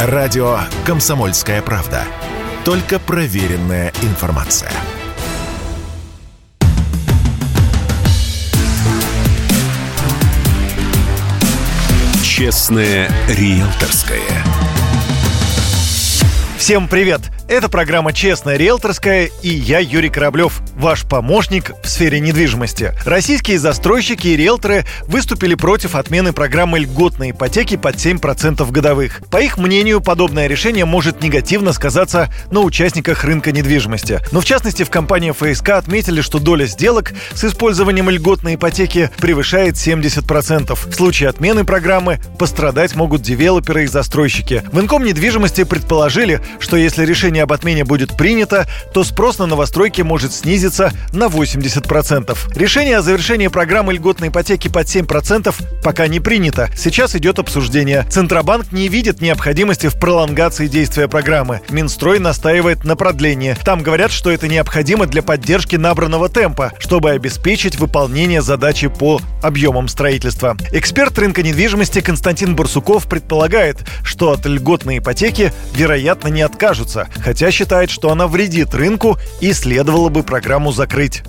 Радио «Комсомольская правда». Только проверенная информация. Честное риэлторское. Всем привет! Это программа «Честная риэлторская» и я, Юрий Кораблев, ваш помощник в сфере недвижимости. Российские застройщики и риэлторы выступили против отмены программы льготной ипотеки под 7% годовых. По их мнению, подобное решение может негативно сказаться на участниках рынка недвижимости. Но в частности, в компании ФСК отметили, что доля сделок с использованием льготной ипотеки превышает 70%. В случае отмены программы пострадать могут девелоперы и застройщики. В Инком недвижимости предположили, что если решение об отмене будет принято, то спрос на новостройки может снизиться на 80%. Решение о завершении программы льготной ипотеки под 7% пока не принято. Сейчас идет обсуждение. Центробанк не видит необходимости в пролонгации действия программы. Минстрой настаивает на продлении. Там говорят, что это необходимо для поддержки набранного темпа, чтобы обеспечить выполнение задачи по объемам строительства. Эксперт рынка недвижимости Константин Барсуков предполагает, что от льготной ипотеки, вероятно, не откажутся, хотя считает, что она вредит рынку и следовало бы программу закрыть.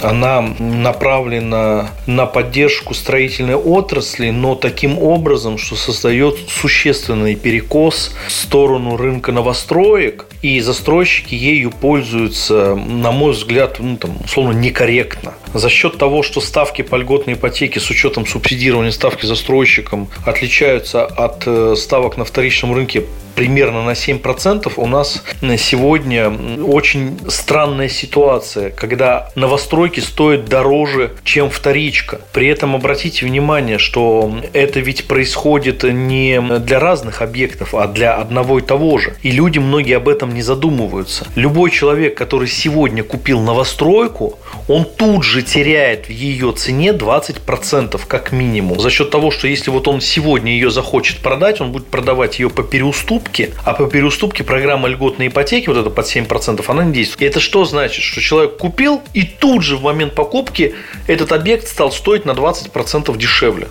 Она направлена на поддержку строительной отрасли, но таким образом, что создает существенный перекос в сторону рынка новостроек, и застройщики ею пользуются, на мой взгляд, ну, там, условно, некорректно. За счет того, что ставки по льготной ипотеке с учетом субсидирования ставки застройщикам отличаются от э, ставок на вторичном рынке примерно на 7%, у нас сегодня очень странная ситуация, когда новостройки стоят дороже, чем вторичка. При этом обратите внимание, что это ведь происходит не для разных объектов, а для одного и того же. И люди многие об этом не задумываются. Любой человек, который сегодня купил новостройку, он тут же теряет в ее цене 20% как минимум. За счет того, что если вот он сегодня ее захочет продать, он будет продавать ее по переуступке, а по переуступке программа льготной ипотеки, вот это под 7%, она не действует. И это что значит? Что человек купил, и тут же в момент покупки этот объект стал стоить на 20% дешевле.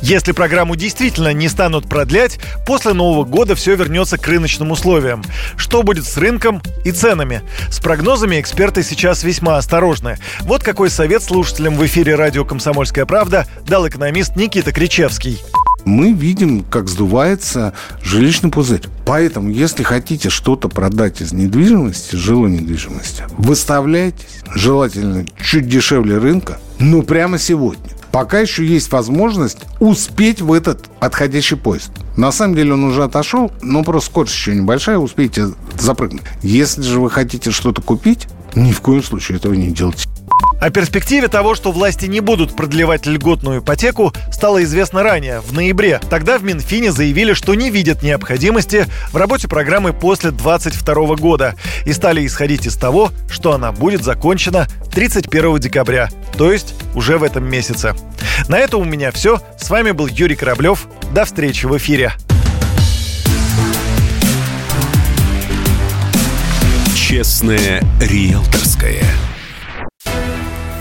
Если программу действительно не станут продлять, после Нового года все вернется к рыночным условиям. Что будет с рынком и ценами? С прогнозами эксперты сейчас весьма осторожны. Вот какой совет слушателям в эфире радио «Комсомольская правда» дал экономист Никита Кричевский мы видим, как сдувается жилищный пузырь. Поэтому, если хотите что-то продать из недвижимости, жилой недвижимости, выставляйтесь, желательно чуть дешевле рынка, но прямо сегодня. Пока еще есть возможность успеть в этот отходящий поезд. На самом деле он уже отошел, но просто скорость еще небольшая, успейте запрыгнуть. Если же вы хотите что-то купить, ни в коем случае этого не делайте. О перспективе того, что власти не будут продлевать льготную ипотеку, стало известно ранее, в ноябре. Тогда в Минфине заявили, что не видят необходимости в работе программы после 2022 года и стали исходить из того, что она будет закончена 31 декабря, то есть уже в этом месяце. На этом у меня все. С вами был Юрий Кораблев. До встречи в эфире. Честное риэлторское.